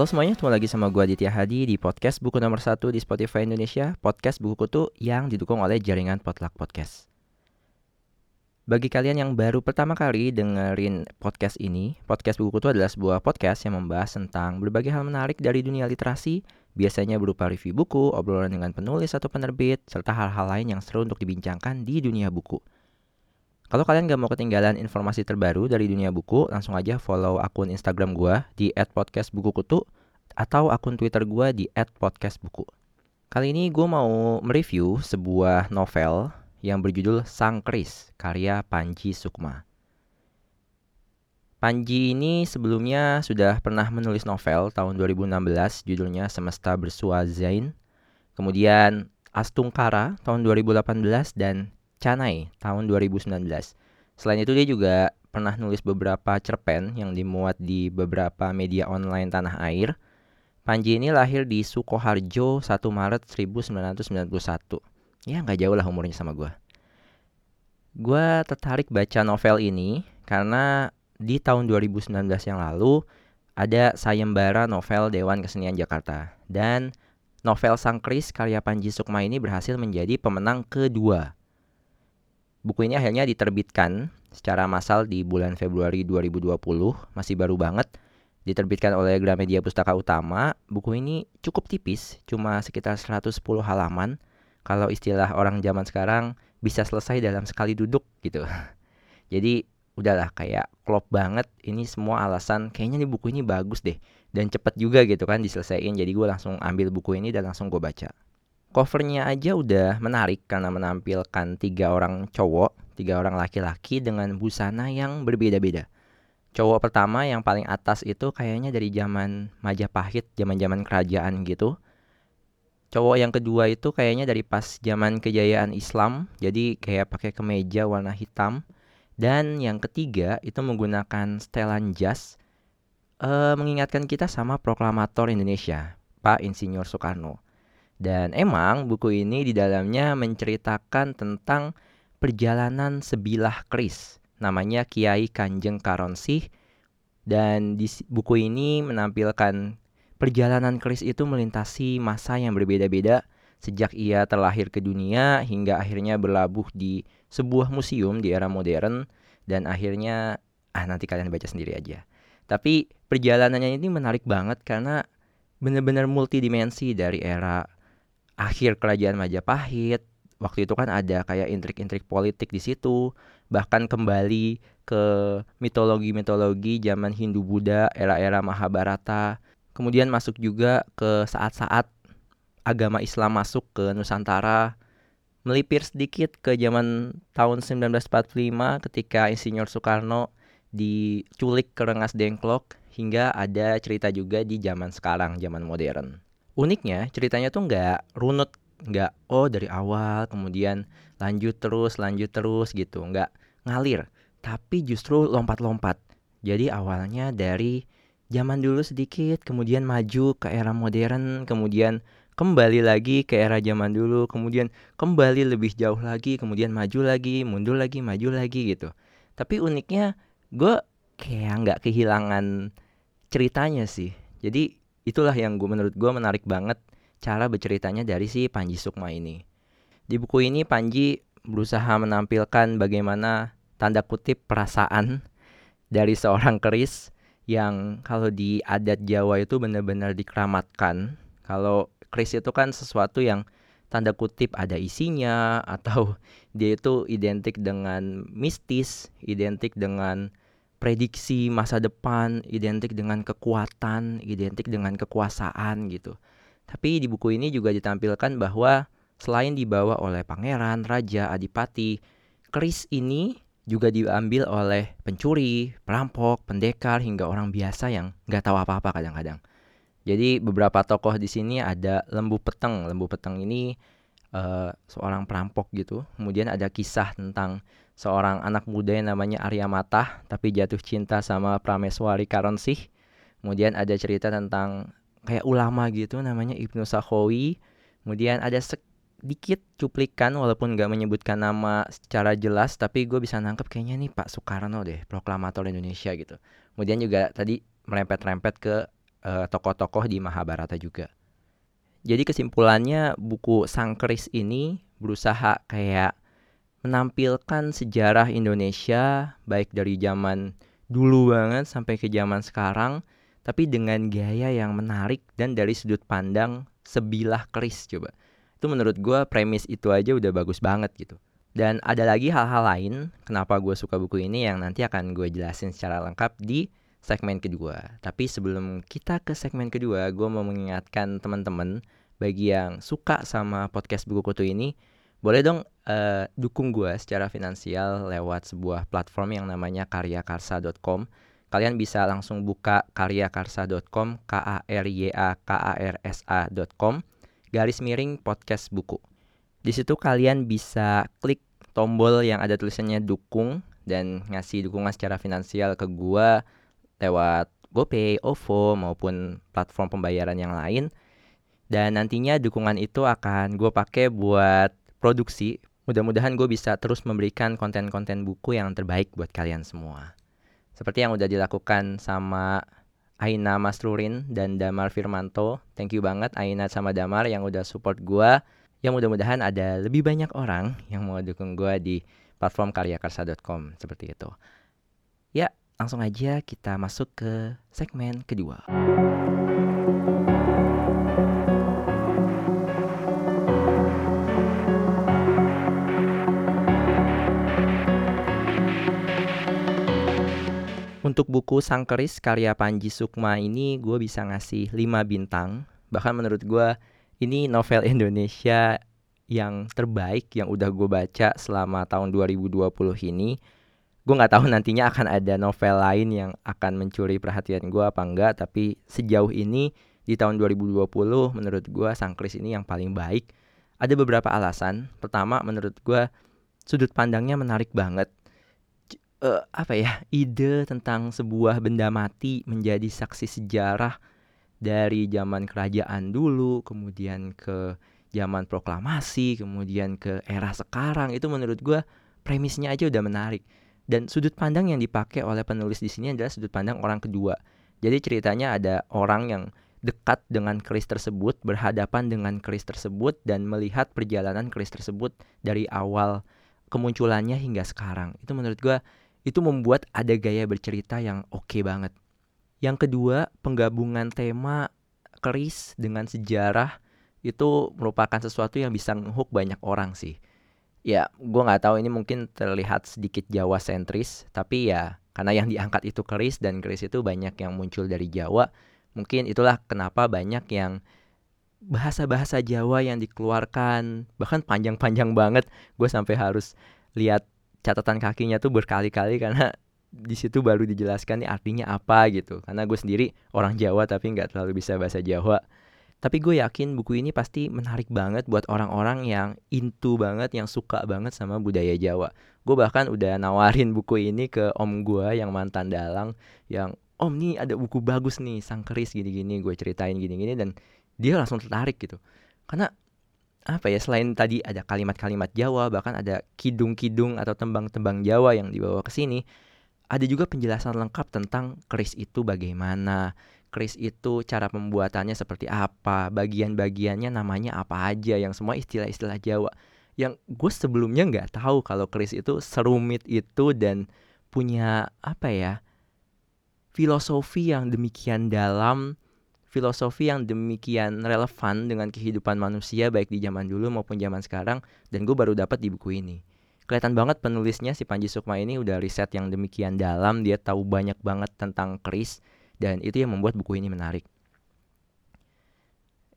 Halo semuanya, ketemu lagi sama gue Aditya Hadi di podcast buku nomor satu di Spotify Indonesia, podcast buku kutu yang didukung oleh jaringan Potluck Podcast. Bagi kalian yang baru pertama kali dengerin podcast ini, podcast buku kutu adalah sebuah podcast yang membahas tentang berbagai hal menarik dari dunia literasi, biasanya berupa review buku, obrolan dengan penulis atau penerbit, serta hal-hal lain yang seru untuk dibincangkan di dunia buku. Kalau kalian gak mau ketinggalan informasi terbaru dari dunia buku, langsung aja follow akun Instagram gue di @podcastbukukutu atau akun Twitter gue di @podcastbuku. Kali ini gue mau mereview sebuah novel yang berjudul Sang Kris, karya Panji Sukma. Panji ini sebelumnya sudah pernah menulis novel tahun 2016 judulnya Semesta Bersua Zain. Kemudian Astungkara tahun 2018 dan Canai tahun 2019. Selain itu dia juga pernah nulis beberapa cerpen yang dimuat di beberapa media online tanah air. Panji ini lahir di Sukoharjo 1 Maret 1991. Ya nggak jauh lah umurnya sama gue. Gue tertarik baca novel ini karena di tahun 2019 yang lalu ada sayembara novel Dewan Kesenian Jakarta. Dan novel Sang Kris karya Panji Sukma ini berhasil menjadi pemenang kedua Buku ini akhirnya diterbitkan secara massal di bulan Februari 2020, masih baru banget. Diterbitkan oleh Gramedia Pustaka Utama, buku ini cukup tipis, cuma sekitar 110 halaman. Kalau istilah orang zaman sekarang bisa selesai dalam sekali duduk gitu. Jadi udahlah kayak klop banget ini semua alasan kayaknya nih buku ini bagus deh dan cepet juga gitu kan diselesaikan jadi gue langsung ambil buku ini dan langsung gue baca covernya aja udah menarik karena menampilkan tiga orang cowok, tiga orang laki-laki dengan busana yang berbeda-beda. Cowok pertama yang paling atas itu kayaknya dari zaman Majapahit, zaman-zaman kerajaan gitu. Cowok yang kedua itu kayaknya dari pas zaman kejayaan Islam, jadi kayak pakai kemeja warna hitam. Dan yang ketiga itu menggunakan setelan jas, uh, mengingatkan kita sama proklamator Indonesia, Pak Insinyur Soekarno. Dan emang buku ini di dalamnya menceritakan tentang perjalanan sebilah keris. Namanya Kiai Kanjeng Karonsih. Dan di buku ini menampilkan perjalanan keris itu melintasi masa yang berbeda-beda sejak ia terlahir ke dunia hingga akhirnya berlabuh di sebuah museum di era modern dan akhirnya ah nanti kalian baca sendiri aja. Tapi perjalanannya ini menarik banget karena benar-benar multidimensi dari era akhir kerajaan Majapahit waktu itu kan ada kayak intrik-intrik politik di situ bahkan kembali ke mitologi-mitologi zaman Hindu Buddha era-era Mahabharata kemudian masuk juga ke saat-saat agama Islam masuk ke Nusantara melipir sedikit ke zaman tahun 1945 ketika Insinyur Soekarno diculik ke Rengas Dengklok hingga ada cerita juga di zaman sekarang zaman modern. Uniknya ceritanya tuh nggak runut nggak oh dari awal kemudian lanjut terus lanjut terus gitu. Nggak ngalir tapi justru lompat-lompat. Jadi awalnya dari zaman dulu sedikit kemudian maju ke era modern kemudian kembali lagi ke era zaman dulu kemudian kembali lebih jauh lagi kemudian maju lagi mundur lagi maju lagi gitu tapi uniknya gue kayak nggak kehilangan ceritanya sih jadi itulah yang gue menurut gue menarik banget cara berceritanya dari si Panji Sukma ini. Di buku ini Panji berusaha menampilkan bagaimana tanda kutip perasaan dari seorang keris yang kalau di adat Jawa itu benar-benar dikeramatkan. Kalau keris itu kan sesuatu yang tanda kutip ada isinya atau dia itu identik dengan mistis, identik dengan prediksi masa depan identik dengan kekuatan, identik dengan kekuasaan gitu. Tapi di buku ini juga ditampilkan bahwa selain dibawa oleh pangeran, raja, adipati, keris ini juga diambil oleh pencuri, perampok, pendekar hingga orang biasa yang nggak tahu apa-apa kadang-kadang. Jadi beberapa tokoh di sini ada Lembu Peteng. Lembu Peteng ini uh, seorang perampok gitu. Kemudian ada kisah tentang seorang anak muda yang namanya Arya Mata tapi jatuh cinta sama Prameswari Karonsih. Kemudian ada cerita tentang kayak ulama gitu namanya Ibnu Sakhawi. Kemudian ada dikit cuplikan walaupun nggak menyebutkan nama secara jelas tapi gue bisa nangkep kayaknya nih Pak Soekarno deh proklamator Indonesia gitu kemudian juga tadi merempet-rempet ke uh, tokoh-tokoh di Mahabharata juga jadi kesimpulannya buku Sang Keris ini berusaha kayak menampilkan sejarah Indonesia baik dari zaman dulu banget sampai ke zaman sekarang tapi dengan gaya yang menarik dan dari sudut pandang sebilah keris coba. Itu menurut gue premis itu aja udah bagus banget gitu. Dan ada lagi hal-hal lain kenapa gue suka buku ini yang nanti akan gue jelasin secara lengkap di segmen kedua. Tapi sebelum kita ke segmen kedua, gue mau mengingatkan teman-teman bagi yang suka sama podcast buku kutu ini, boleh dong uh, dukung gue secara finansial lewat sebuah platform yang namanya karyakarsa.com kalian bisa langsung buka karyakarsa.com k a r y a k a r s a.com garis miring podcast buku. Di situ kalian bisa klik tombol yang ada tulisannya dukung dan ngasih dukungan secara finansial ke gua lewat GoPay, OVO maupun platform pembayaran yang lain. Dan nantinya dukungan itu akan gue pakai buat produksi. Mudah-mudahan gue bisa terus memberikan konten-konten buku yang terbaik buat kalian semua seperti yang udah dilakukan sama Aina Masrurin dan Damar Firmanto. Thank you banget Aina sama Damar yang udah support gue. Yang mudah-mudahan ada lebih banyak orang yang mau dukung gue di platform karyakarsa.com seperti itu. Ya, langsung aja kita masuk ke segmen kedua. Untuk buku Sang Keris karya Panji Sukma ini gue bisa ngasih 5 bintang. Bahkan menurut gue ini novel Indonesia yang terbaik yang udah gue baca selama tahun 2020 ini. Gue nggak tahu nantinya akan ada novel lain yang akan mencuri perhatian gue apa enggak. Tapi sejauh ini di tahun 2020 menurut gue Sang Keris ini yang paling baik. Ada beberapa alasan. Pertama menurut gue sudut pandangnya menarik banget uh, apa ya ide tentang sebuah benda mati menjadi saksi sejarah dari zaman kerajaan dulu kemudian ke zaman proklamasi kemudian ke era sekarang itu menurut gue premisnya aja udah menarik dan sudut pandang yang dipakai oleh penulis di sini adalah sudut pandang orang kedua jadi ceritanya ada orang yang dekat dengan keris tersebut berhadapan dengan keris tersebut dan melihat perjalanan keris tersebut dari awal kemunculannya hingga sekarang itu menurut gue itu membuat ada gaya bercerita yang oke okay banget. Yang kedua, penggabungan tema keris dengan sejarah itu merupakan sesuatu yang bisa ngehook banyak orang sih. Ya, gue nggak tahu ini mungkin terlihat sedikit Jawa sentris, tapi ya karena yang diangkat itu keris dan keris itu banyak yang muncul dari Jawa, mungkin itulah kenapa banyak yang bahasa-bahasa Jawa yang dikeluarkan bahkan panjang-panjang banget. Gue sampai harus lihat catatan kakinya tuh berkali-kali karena di situ baru dijelaskan nih artinya apa gitu. Karena gue sendiri orang Jawa tapi nggak terlalu bisa bahasa Jawa tapi gue yakin buku ini pasti menarik banget buat orang-orang yang into banget yang suka banget sama budaya Jawa. Gue bahkan udah nawarin buku ini ke om gue yang mantan dalang yang om nih ada buku bagus nih sang keris gini-gini gue ceritain gini-gini dan dia langsung tertarik gitu. Karena apa ya selain tadi ada kalimat-kalimat Jawa bahkan ada kidung-kidung atau tembang-tembang Jawa yang dibawa ke sini ada juga penjelasan lengkap tentang keris itu bagaimana keris itu cara pembuatannya seperti apa bagian-bagiannya namanya apa aja yang semua istilah-istilah Jawa. Yang gue sebelumnya nggak tahu kalau keris itu serumit itu dan punya apa ya filosofi yang demikian dalam filosofi yang demikian relevan dengan kehidupan manusia baik di zaman dulu maupun zaman sekarang dan gue baru dapat di buku ini. Kelihatan banget penulisnya si Panji Sukma ini udah riset yang demikian dalam dia tahu banyak banget tentang keris dan itu yang membuat buku ini menarik.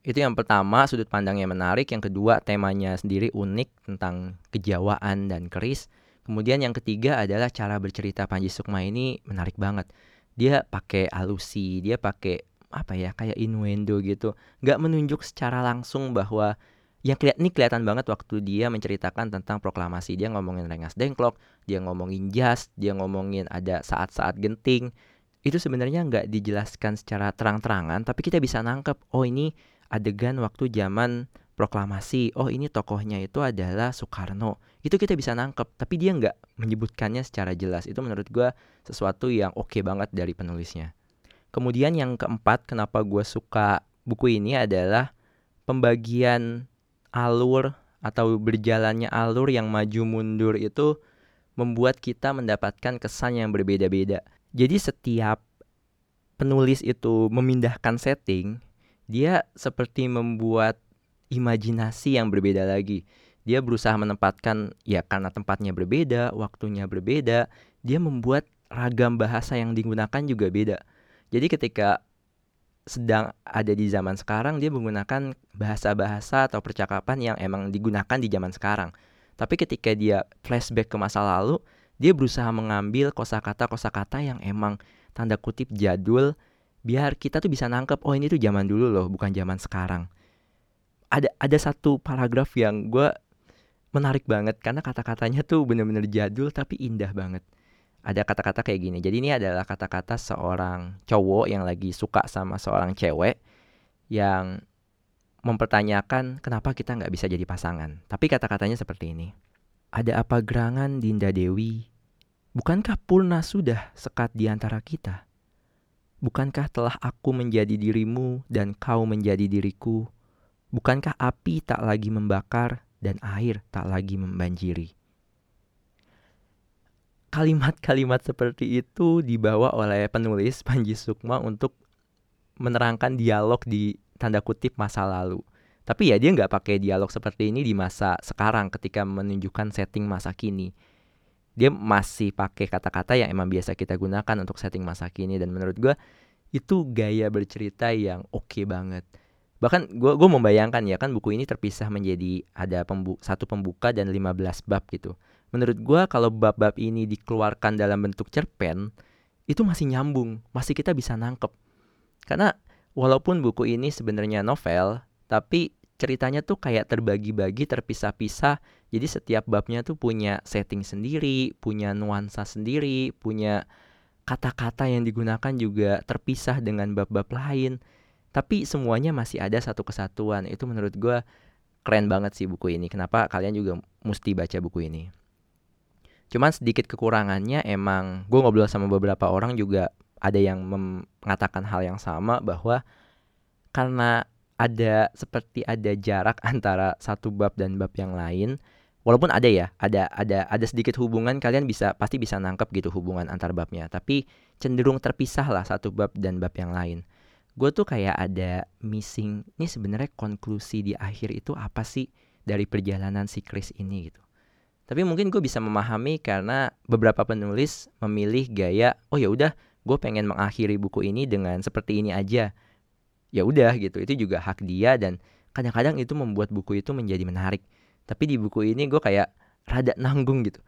Itu yang pertama sudut pandangnya menarik. Yang kedua temanya sendiri unik tentang kejawaan dan keris. Kemudian yang ketiga adalah cara bercerita Panji Sukma ini menarik banget. Dia pakai alusi dia pakai apa ya kayak innuendo gitu. Nggak menunjuk secara langsung bahwa yang kelihat ini kelihatan banget waktu dia menceritakan tentang proklamasi. Dia ngomongin Rengas Dengklok dia ngomongin jas dia ngomongin ada saat-saat genting itu sebenarnya nggak dijelaskan secara terang-terangan tapi kita bisa nangkep oh ini adegan waktu zaman proklamasi, oh ini tokohnya itu adalah Soekarno. Itu kita bisa nangkep, tapi dia nggak menyebutkannya secara jelas. Itu menurut gue sesuatu yang oke okay banget dari penulisnya. Kemudian yang keempat, kenapa gue suka buku ini adalah pembagian alur atau berjalannya alur yang maju mundur itu membuat kita mendapatkan kesan yang berbeda-beda. Jadi setiap penulis itu memindahkan setting, dia seperti membuat imajinasi yang berbeda lagi. Dia berusaha menempatkan ya karena tempatnya berbeda, waktunya berbeda, dia membuat ragam bahasa yang digunakan juga beda. Jadi ketika sedang ada di zaman sekarang dia menggunakan bahasa-bahasa atau percakapan yang emang digunakan di zaman sekarang. Tapi ketika dia flashback ke masa lalu, dia berusaha mengambil kosakata-kosakata yang emang tanda kutip jadul biar kita tuh bisa nangkep oh ini tuh zaman dulu loh, bukan zaman sekarang ada ada satu paragraf yang gue menarik banget karena kata-katanya tuh bener-bener jadul tapi indah banget. Ada kata-kata kayak gini. Jadi ini adalah kata-kata seorang cowok yang lagi suka sama seorang cewek yang mempertanyakan kenapa kita nggak bisa jadi pasangan. Tapi kata-katanya seperti ini. Ada apa gerangan Dinda Dewi? Bukankah purna sudah sekat di antara kita? Bukankah telah aku menjadi dirimu dan kau menjadi diriku? Bukankah api tak lagi membakar dan air tak lagi membanjiri? Kalimat-kalimat seperti itu dibawa oleh penulis Panji Sukma untuk menerangkan dialog di tanda kutip masa lalu. Tapi ya dia nggak pakai dialog seperti ini di masa sekarang ketika menunjukkan setting masa kini. Dia masih pakai kata-kata yang emang biasa kita gunakan untuk setting masa kini. Dan menurut gue itu gaya bercerita yang oke okay banget. Bahkan gue gue membayangkan ya kan buku ini terpisah menjadi ada pembu satu pembuka dan 15 bab gitu. Menurut gue kalau bab-bab ini dikeluarkan dalam bentuk cerpen itu masih nyambung masih kita bisa nangkep. Karena walaupun buku ini sebenarnya novel tapi ceritanya tuh kayak terbagi-bagi terpisah-pisah. Jadi setiap babnya tuh punya setting sendiri punya nuansa sendiri punya kata-kata yang digunakan juga terpisah dengan bab-bab lain. Tapi semuanya masih ada satu kesatuan. Itu menurut gue keren banget sih buku ini. Kenapa kalian juga mesti baca buku ini? Cuman sedikit kekurangannya emang gue ngobrol sama beberapa orang juga ada yang mengatakan hal yang sama bahwa karena ada seperti ada jarak antara satu bab dan bab yang lain walaupun ada ya ada ada ada sedikit hubungan kalian bisa pasti bisa nangkep gitu hubungan antar babnya. Tapi cenderung terpisah lah satu bab dan bab yang lain. Gue tuh kayak ada missing ini sebenarnya konklusi di akhir itu apa sih dari perjalanan si Chris ini gitu. Tapi mungkin gue bisa memahami karena beberapa penulis memilih gaya oh ya udah gue pengen mengakhiri buku ini dengan seperti ini aja ya udah gitu. Itu juga hak dia dan kadang-kadang itu membuat buku itu menjadi menarik. Tapi di buku ini gue kayak rada nanggung gitu.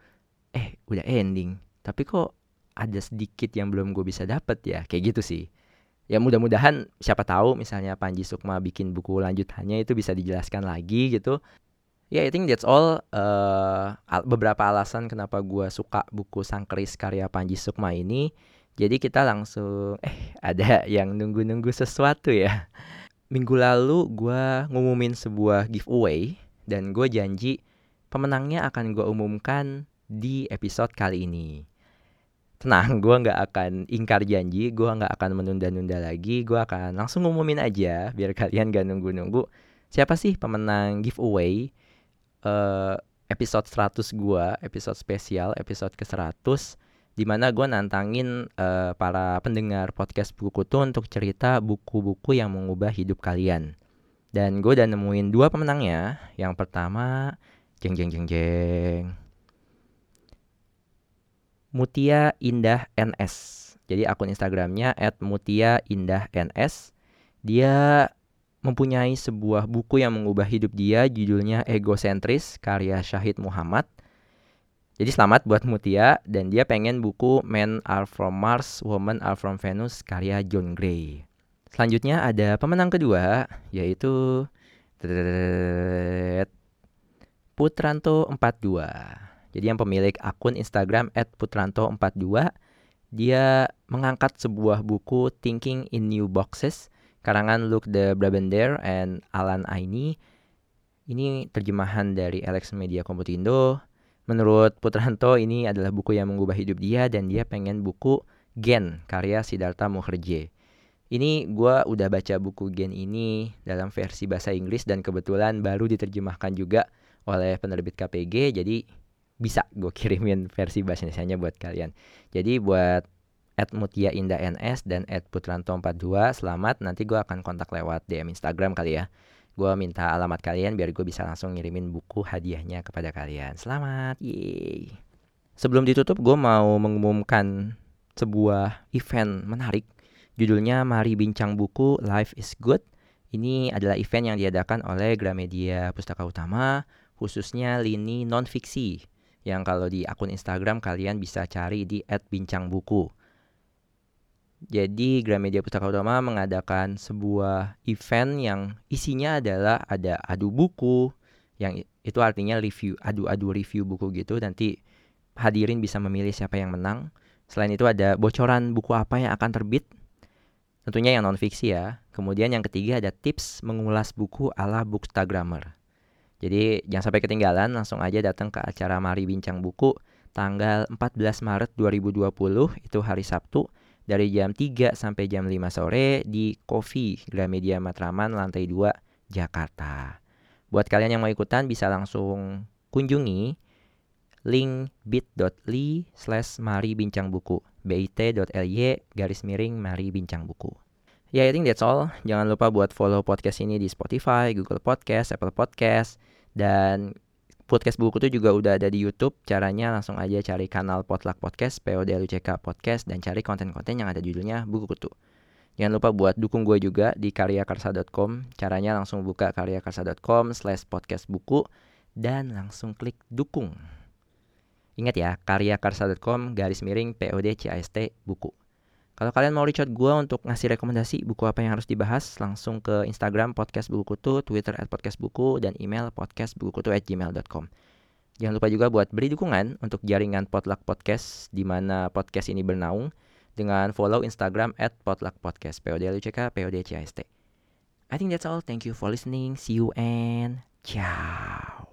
Eh udah ending. Tapi kok ada sedikit yang belum gue bisa dapet ya? Kayak gitu sih. Ya mudah-mudahan siapa tahu misalnya Panji Sukma bikin buku lanjutannya itu bisa dijelaskan lagi gitu. Ya yeah, I think that's all uh, beberapa alasan kenapa gue suka buku Sang Keris karya Panji Sukma ini jadi kita langsung eh ada yang nunggu-nunggu sesuatu ya. Minggu lalu gue ngumumin sebuah giveaway dan gue janji pemenangnya akan gue umumkan di episode kali ini. Tenang gue nggak akan ingkar janji gue nggak akan menunda-nunda lagi gue akan langsung ngumumin aja biar kalian gak nunggu-nunggu. Siapa sih pemenang giveaway uh, episode 100 gue episode spesial episode ke 100 di mana gue nantangin uh, para pendengar podcast buku kutu untuk cerita buku-buku yang mengubah hidup kalian dan gue udah nemuin dua pemenangnya yang pertama jeng jeng jeng jeng Mutia Indah NS. Jadi akun Instagramnya @mutia_indah_ns. Dia mempunyai sebuah buku yang mengubah hidup dia, judulnya Egosentris, karya Syahid Muhammad. Jadi selamat buat Mutia dan dia pengen buku Men Are From Mars, Women Are From Venus karya John Gray. Selanjutnya ada pemenang kedua yaitu Putranto 42. Jadi yang pemilik akun Instagram @putranto42 dia mengangkat sebuah buku Thinking in New Boxes karangan Luke de Brabander and Alan Aini Ini terjemahan dari Alex Media Komputindo. Menurut Putranto ini adalah buku yang mengubah hidup dia dan dia pengen buku Gen karya Siddhartha Mukherjee. Ini gue udah baca buku Gen ini dalam versi bahasa Inggris dan kebetulan baru diterjemahkan juga oleh penerbit KPG jadi bisa gue kirimin versi bahasa Indonesia buat kalian. Jadi buat at Mutia Indah NS dan at Putranto 42 selamat nanti gue akan kontak lewat DM Instagram kali ya gue minta alamat kalian biar gue bisa langsung ngirimin buku hadiahnya kepada kalian. Selamat, yeay. Sebelum ditutup, gue mau mengumumkan sebuah event menarik. Judulnya Mari Bincang Buku Life is Good. Ini adalah event yang diadakan oleh Gramedia Pustaka Utama, khususnya lini non-fiksi. Yang kalau di akun Instagram kalian bisa cari di @bincangbuku. Jadi Gramedia Pustaka Utama mengadakan sebuah event yang isinya adalah ada adu buku yang itu artinya review adu-adu review buku gitu nanti hadirin bisa memilih siapa yang menang. Selain itu ada bocoran buku apa yang akan terbit. Tentunya yang non fiksi ya. Kemudian yang ketiga ada tips mengulas buku ala bookstagrammer. Jadi jangan sampai ketinggalan, langsung aja datang ke acara Mari Bincang Buku tanggal 14 Maret 2020 itu hari Sabtu dari jam 3 sampai jam 5 sore di Coffee Gramedia Matraman lantai 2 Jakarta. Buat kalian yang mau ikutan bisa langsung kunjungi link bit.ly slash mari bincang buku bit.ly garis miring mari bincang buku. Ya, yeah, I think that's all. Jangan lupa buat follow podcast ini di Spotify, Google Podcast, Apple Podcast, dan podcast buku itu juga udah ada di YouTube. Caranya langsung aja cari kanal Potluck Podcast, PODLUCK Podcast, dan cari konten-konten yang ada judulnya buku kutu. Jangan lupa buat dukung gue juga di karyakarsa.com. Caranya langsung buka karyakarsa.com slash podcast buku dan langsung klik dukung. Ingat ya, karyakarsa.com garis miring PODCAST buku. Kalau kalian mau reach out gue untuk ngasih rekomendasi buku apa yang harus dibahas, langsung ke Instagram podcast buku kutu, Twitter at podcast buku, dan email podcastbukukutu at gmail.com. Jangan lupa juga buat beri dukungan untuk jaringan Potluck Podcast di mana podcast ini bernaung dengan follow Instagram at Potluck Podcast, PODLUCK, PODCAST. I think that's all. Thank you for listening. See you and ciao.